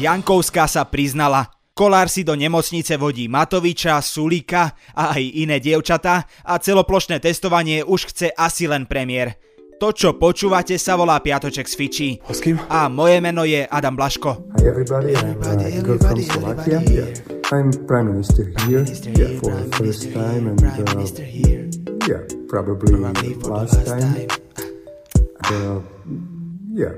Jankovská sa priznala. Kolár si do nemocnice vodí Matoviča, Sulíka a aj iné dievčatá a celoplošné testovanie už chce asi len premiér. To, čo počúvate, sa volá Piatoček z Fiči. A s kým? A moje meno je Adam Blaško. Hi everybody, I'm uh, from Slovakia. I'm Prime Minister here yeah, for the first time and uh, yeah, probably last time. Uh, yeah.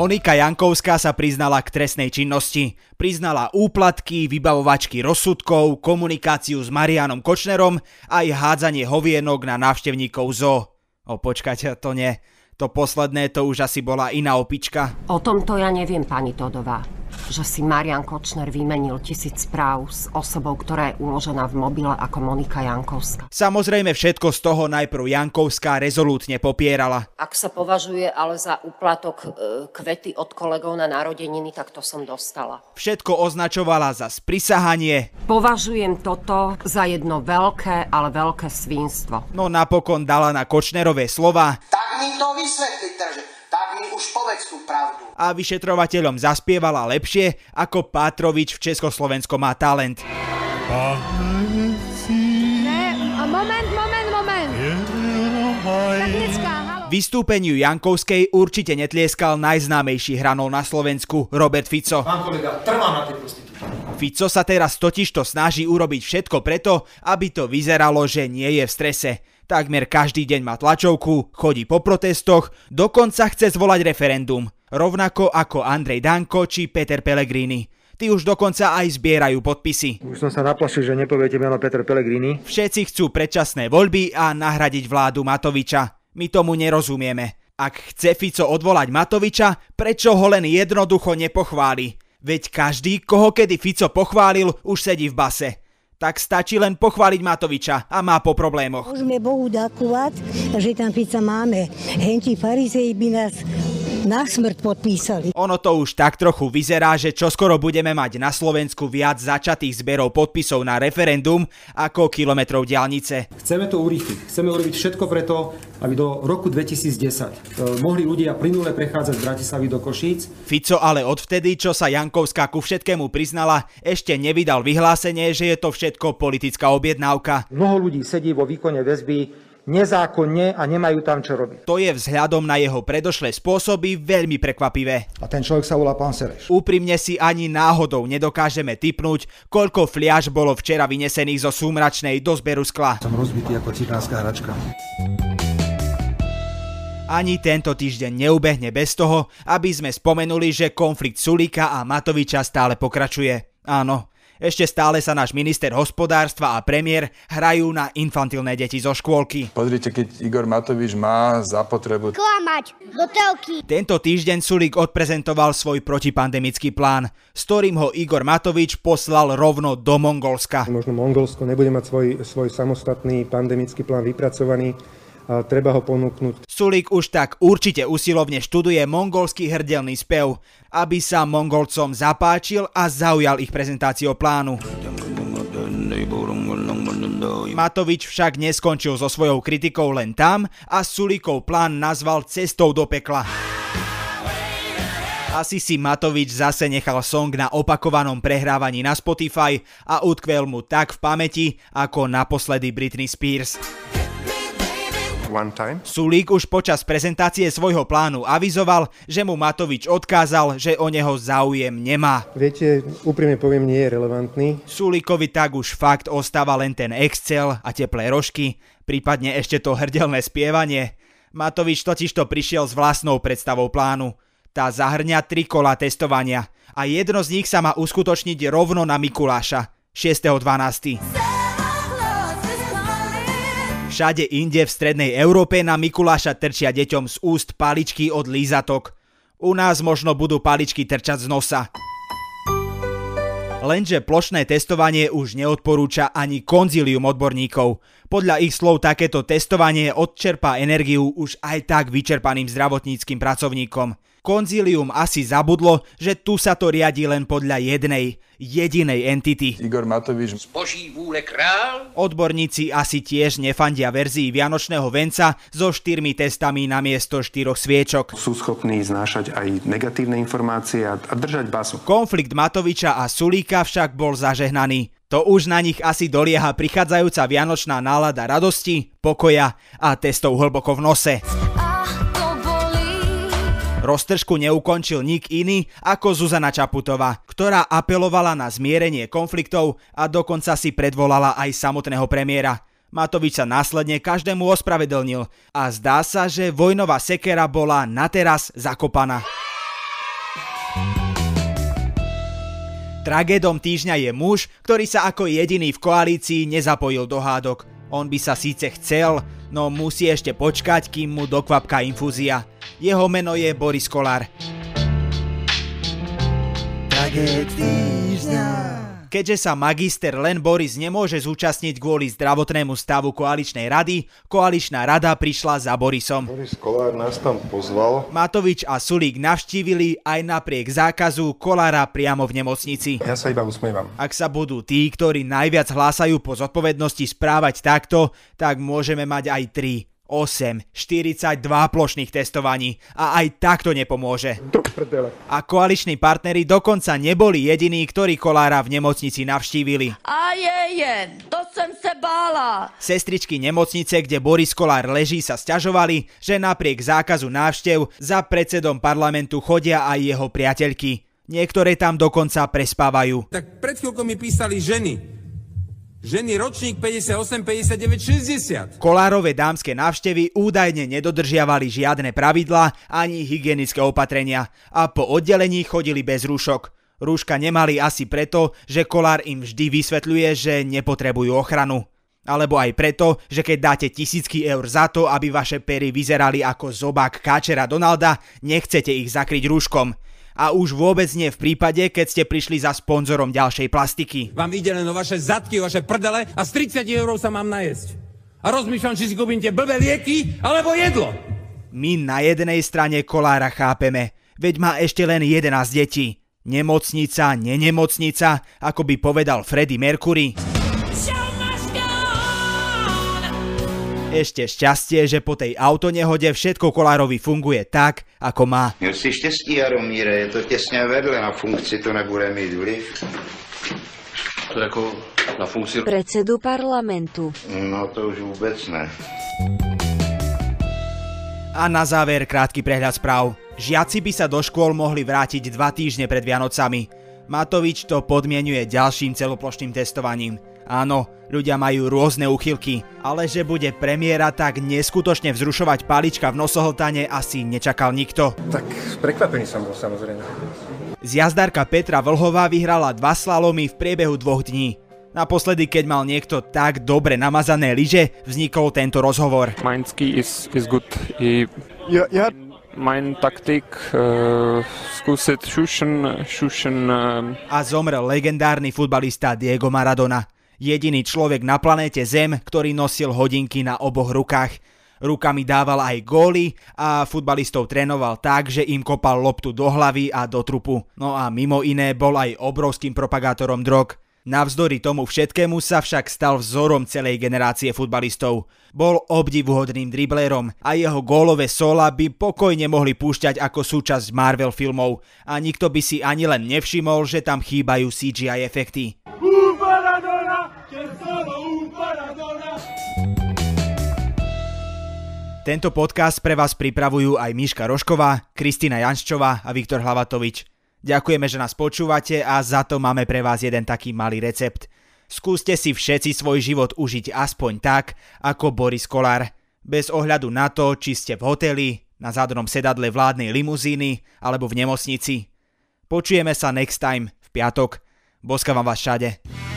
Monika Jankovská sa priznala k trestnej činnosti. Priznala úplatky, vybavovačky rozsudkov, komunikáciu s Marianom Kočnerom aj hádzanie hovienok na návštevníkov ZO. O počkať, to nie. To posledné to už asi bola iná opička. O tomto ja neviem, pani Todová že si Marian Kočner vymenil tisíc správ s osobou, ktorá je uložená v mobile ako Monika Jankovská. Samozrejme všetko z toho najprv Jankovská rezolútne popierala. Ak sa považuje ale za úplatok e, kvety od kolegov na narodeniny, tak to som dostala. Všetko označovala za sprisahanie. Považujem toto za jedno veľké, ale veľké svínstvo. No napokon dala na Kočnerové slova. Tak mi to vysvetlite, že tak mi už povedz tú pravdu. A vyšetrovateľom zaspievala lepšie ako Pátrovič v Československo má talent. Ne, a moment, moment, moment. Technická. Vystúpeniu Jankovskej určite netlieskal najznámejší hranol na Slovensku Robert Fico. Pán kolega, trvám na tej prostitúcii. Fico sa teraz totižto snaží urobiť všetko preto, aby to vyzeralo, že nie je v strese. Takmer každý deň má tlačovku, chodí po protestoch, dokonca chce zvolať referendum. Rovnako ako Andrej Danko či Peter Pellegrini. Tí už dokonca aj zbierajú podpisy. Už som sa naplašil, že nepoviete meno Peter Pellegrini. Všetci chcú predčasné voľby a nahradiť vládu Matoviča. My tomu nerozumieme. Ak chce Fico odvolať Matoviča, prečo ho len jednoducho nepochváli? Veď každý, koho kedy Fico pochválil, už sedí v base tak stačí len pochváliť Matoviča a má po problémoch. Môžeme Bohu ďakovať, že tam pizza máme. Henti farizei by nás na smrť podpísali. Ono to už tak trochu vyzerá, že čoskoro budeme mať na Slovensku viac začatých zberov podpisov na referendum ako kilometrov diálnice. Chceme to urýchliť. Chceme urobiť všetko preto, aby do roku 2010 e, mohli ľudia plynule prechádzať z Bratislavy do Košíc. Fico ale odvtedy, čo sa Jankovská ku všetkému priznala, ešte nevydal vyhlásenie, že je to všetko politická objednávka. Mnoho ľudí sedí vo výkone väzby nezákonne a nemajú tam čo robiť. To je vzhľadom na jeho predošlé spôsoby veľmi prekvapivé. A ten človek sa volá pán Sereš. Úprimne si ani náhodou nedokážeme typnúť, koľko fliaž bolo včera vynesených zo súmračnej do zberu skla. Som rozbitý ako cigánska hračka. Ani tento týždeň neubehne bez toho, aby sme spomenuli, že konflikt Sulika a Matoviča stále pokračuje. Áno, ešte stále sa náš minister hospodárstva a premiér hrajú na infantilné deti zo škôlky. Pozrite, keď Igor Matovič má za potrebu Klamať do telky. Tento týždeň Sulík odprezentoval svoj protipandemický plán, s ktorým ho Igor Matovič poslal rovno do Mongolska. Možno Mongolsko nebude mať svoj, svoj samostatný pandemický plán vypracovaný, treba ho ponúknuť. Sulík už tak určite usilovne študuje mongolský hrdelný spev, aby sa Mongolcom zapáčil a zaujal ich prezentáciou plánu. Matovič však neskončil so svojou kritikou len tam a Sulíkov plán nazval cestou do pekla. Asi si Matovič zase nechal song na opakovanom prehrávaní na Spotify a utkvel mu tak v pamäti ako naposledy Britney Spears. Sulík už počas prezentácie svojho plánu avizoval, že mu Matovič odkázal, že o neho záujem nemá. Viete, úprimne poviem, nie je relevantný. Sulíkovi tak už fakt ostáva len ten Excel a teplé rožky, prípadne ešte to hrdelné spievanie. Matovič totižto prišiel s vlastnou predstavou plánu. Tá zahrňa tri kola testovania a jedno z nich sa má uskutočniť rovno na Mikuláša, 6.12. Všade inde v strednej Európe na Mikuláša trčia deťom z úst paličky od lízatok. U nás možno budú paličky trčať z nosa. Lenže plošné testovanie už neodporúča ani konzílium odborníkov. Podľa ich slov takéto testovanie odčerpá energiu už aj tak vyčerpaným zdravotníckým pracovníkom. Konzílium asi zabudlo, že tu sa to riadi len podľa jednej, jedinej entity. Igor Matovič. Zboží vúle král. Odborníci asi tiež nefandia verzii Vianočného venca so štyrmi testami na miesto štyroch sviečok. Sú schopní znášať aj negatívne informácie a, a držať basu. Konflikt Matoviča a Sulíka však bol zažehnaný. To už na nich asi dolieha prichádzajúca vianočná nálada radosti, pokoja a testov hlboko v nose. Roztržku neukončil nik iný ako Zuzana Čaputová, ktorá apelovala na zmierenie konfliktov a dokonca si predvolala aj samotného premiéra. Matovič sa následne každému ospravedlnil a zdá sa, že vojnová sekera bola na teraz zakopaná. Tragédom týždňa je muž, ktorý sa ako jediný v koalícii nezapojil do hádok. On by sa síce chcel, no musí ešte počkať, kým mu dokvapká infúzia. Jeho meno je Boris Kolár. Keďže sa magister len Boris nemôže zúčastniť kvôli zdravotnému stavu koaličnej rady, koaličná rada prišla za Borisom. Boris Kolár nás tam pozval. Matovič a Sulík navštívili aj napriek zákazu Kolára priamo v nemocnici. Ja sa iba usmievam. Ak sa budú tí, ktorí najviac hlásajú po zodpovednosti správať takto, tak môžeme mať aj tri 8, 42 plošných testovaní a aj tak to nepomôže. A koaliční partneri dokonca neboli jediní, ktorí Kolára v nemocnici navštívili. A je, je, to som sa bála. Sestričky nemocnice, kde Boris Kolár leží, sa stiažovali, že napriek zákazu návštev za predsedom parlamentu chodia aj jeho priateľky. Niektoré tam dokonca prespávajú. Tak pred chvíľkou mi písali ženy, Ženy ročník 58, 59, 60. Kolárove dámske návštevy údajne nedodržiavali žiadne pravidlá ani hygienické opatrenia a po oddelení chodili bez rúšok. Rúška nemali asi preto, že Kolár im vždy vysvetľuje, že nepotrebujú ochranu. Alebo aj preto, že keď dáte tisícky eur za to, aby vaše pery vyzerali ako zobák káčera Donalda, nechcete ich zakryť rúškom a už vôbec nie v prípade, keď ste prišli za sponzorom ďalšej plastiky. Vám ide len o vaše zadky, o vaše prdele a z 30 eur sa mám najesť. A rozmýšľam, či si kúpim tie blbé lieky alebo jedlo. My na jednej strane kolára chápeme, veď má ešte len 11 detí. Nemocnica, nenemocnica, ako by povedal Freddie Mercury. Ešte šťastie, že po tej autonehode všetko Kolárovi funguje tak, ako má. Měl si štěstí, Jaromíre, je to těsně vedle, na funkci to nebude mít vliv. To jako na funkci... Predsedu parlamentu. No to už vůbec ne. A na záver krátky prehľad správ. Žiaci by sa do škôl mohli vrátiť dva týždne pred Vianocami. Matovič to podmienuje ďalším celoplošným testovaním. Áno, ľudia majú rôzne uchylky, ale že bude premiéra tak neskutočne vzrušovať palička v nosohltane asi nečakal nikto. Tak prekvapený som bol samozrejme. Zjazdárka Petra Vlhová vyhrala dva slalomy v priebehu dvoch dní. Naposledy, keď mal niekto tak dobre namazané lyže, vznikol tento rozhovor. Mein ski is, is good. I... Ja, ja mein taktik uh, skúsiť šušen, šušen... Uh... A zomrel legendárny futbalista Diego Maradona. Jediný človek na planéte Zem, ktorý nosil hodinky na oboch rukách. Rukami dával aj góly a futbalistov trénoval tak, že im kopal loptu do hlavy a do trupu. No a mimo iné bol aj obrovským propagátorom drog. Navzdory tomu všetkému sa však stal vzorom celej generácie futbalistov. Bol obdivuhodným driblérom a jeho gólové sola by pokojne mohli púšťať ako súčasť Marvel filmov a nikto by si ani len nevšimol, že tam chýbajú CGI efekty. Tento podcast pre vás pripravujú aj Miška Rošková, Kristina Janščová a Viktor Hlavatovič. Ďakujeme, že nás počúvate a za to máme pre vás jeden taký malý recept. Skúste si všetci svoj život užiť aspoň tak, ako Boris Kolár. Bez ohľadu na to, či ste v hoteli, na zadnom sedadle vládnej limuzíny alebo v nemocnici. Počujeme sa next time v piatok. Boska vám vás všade.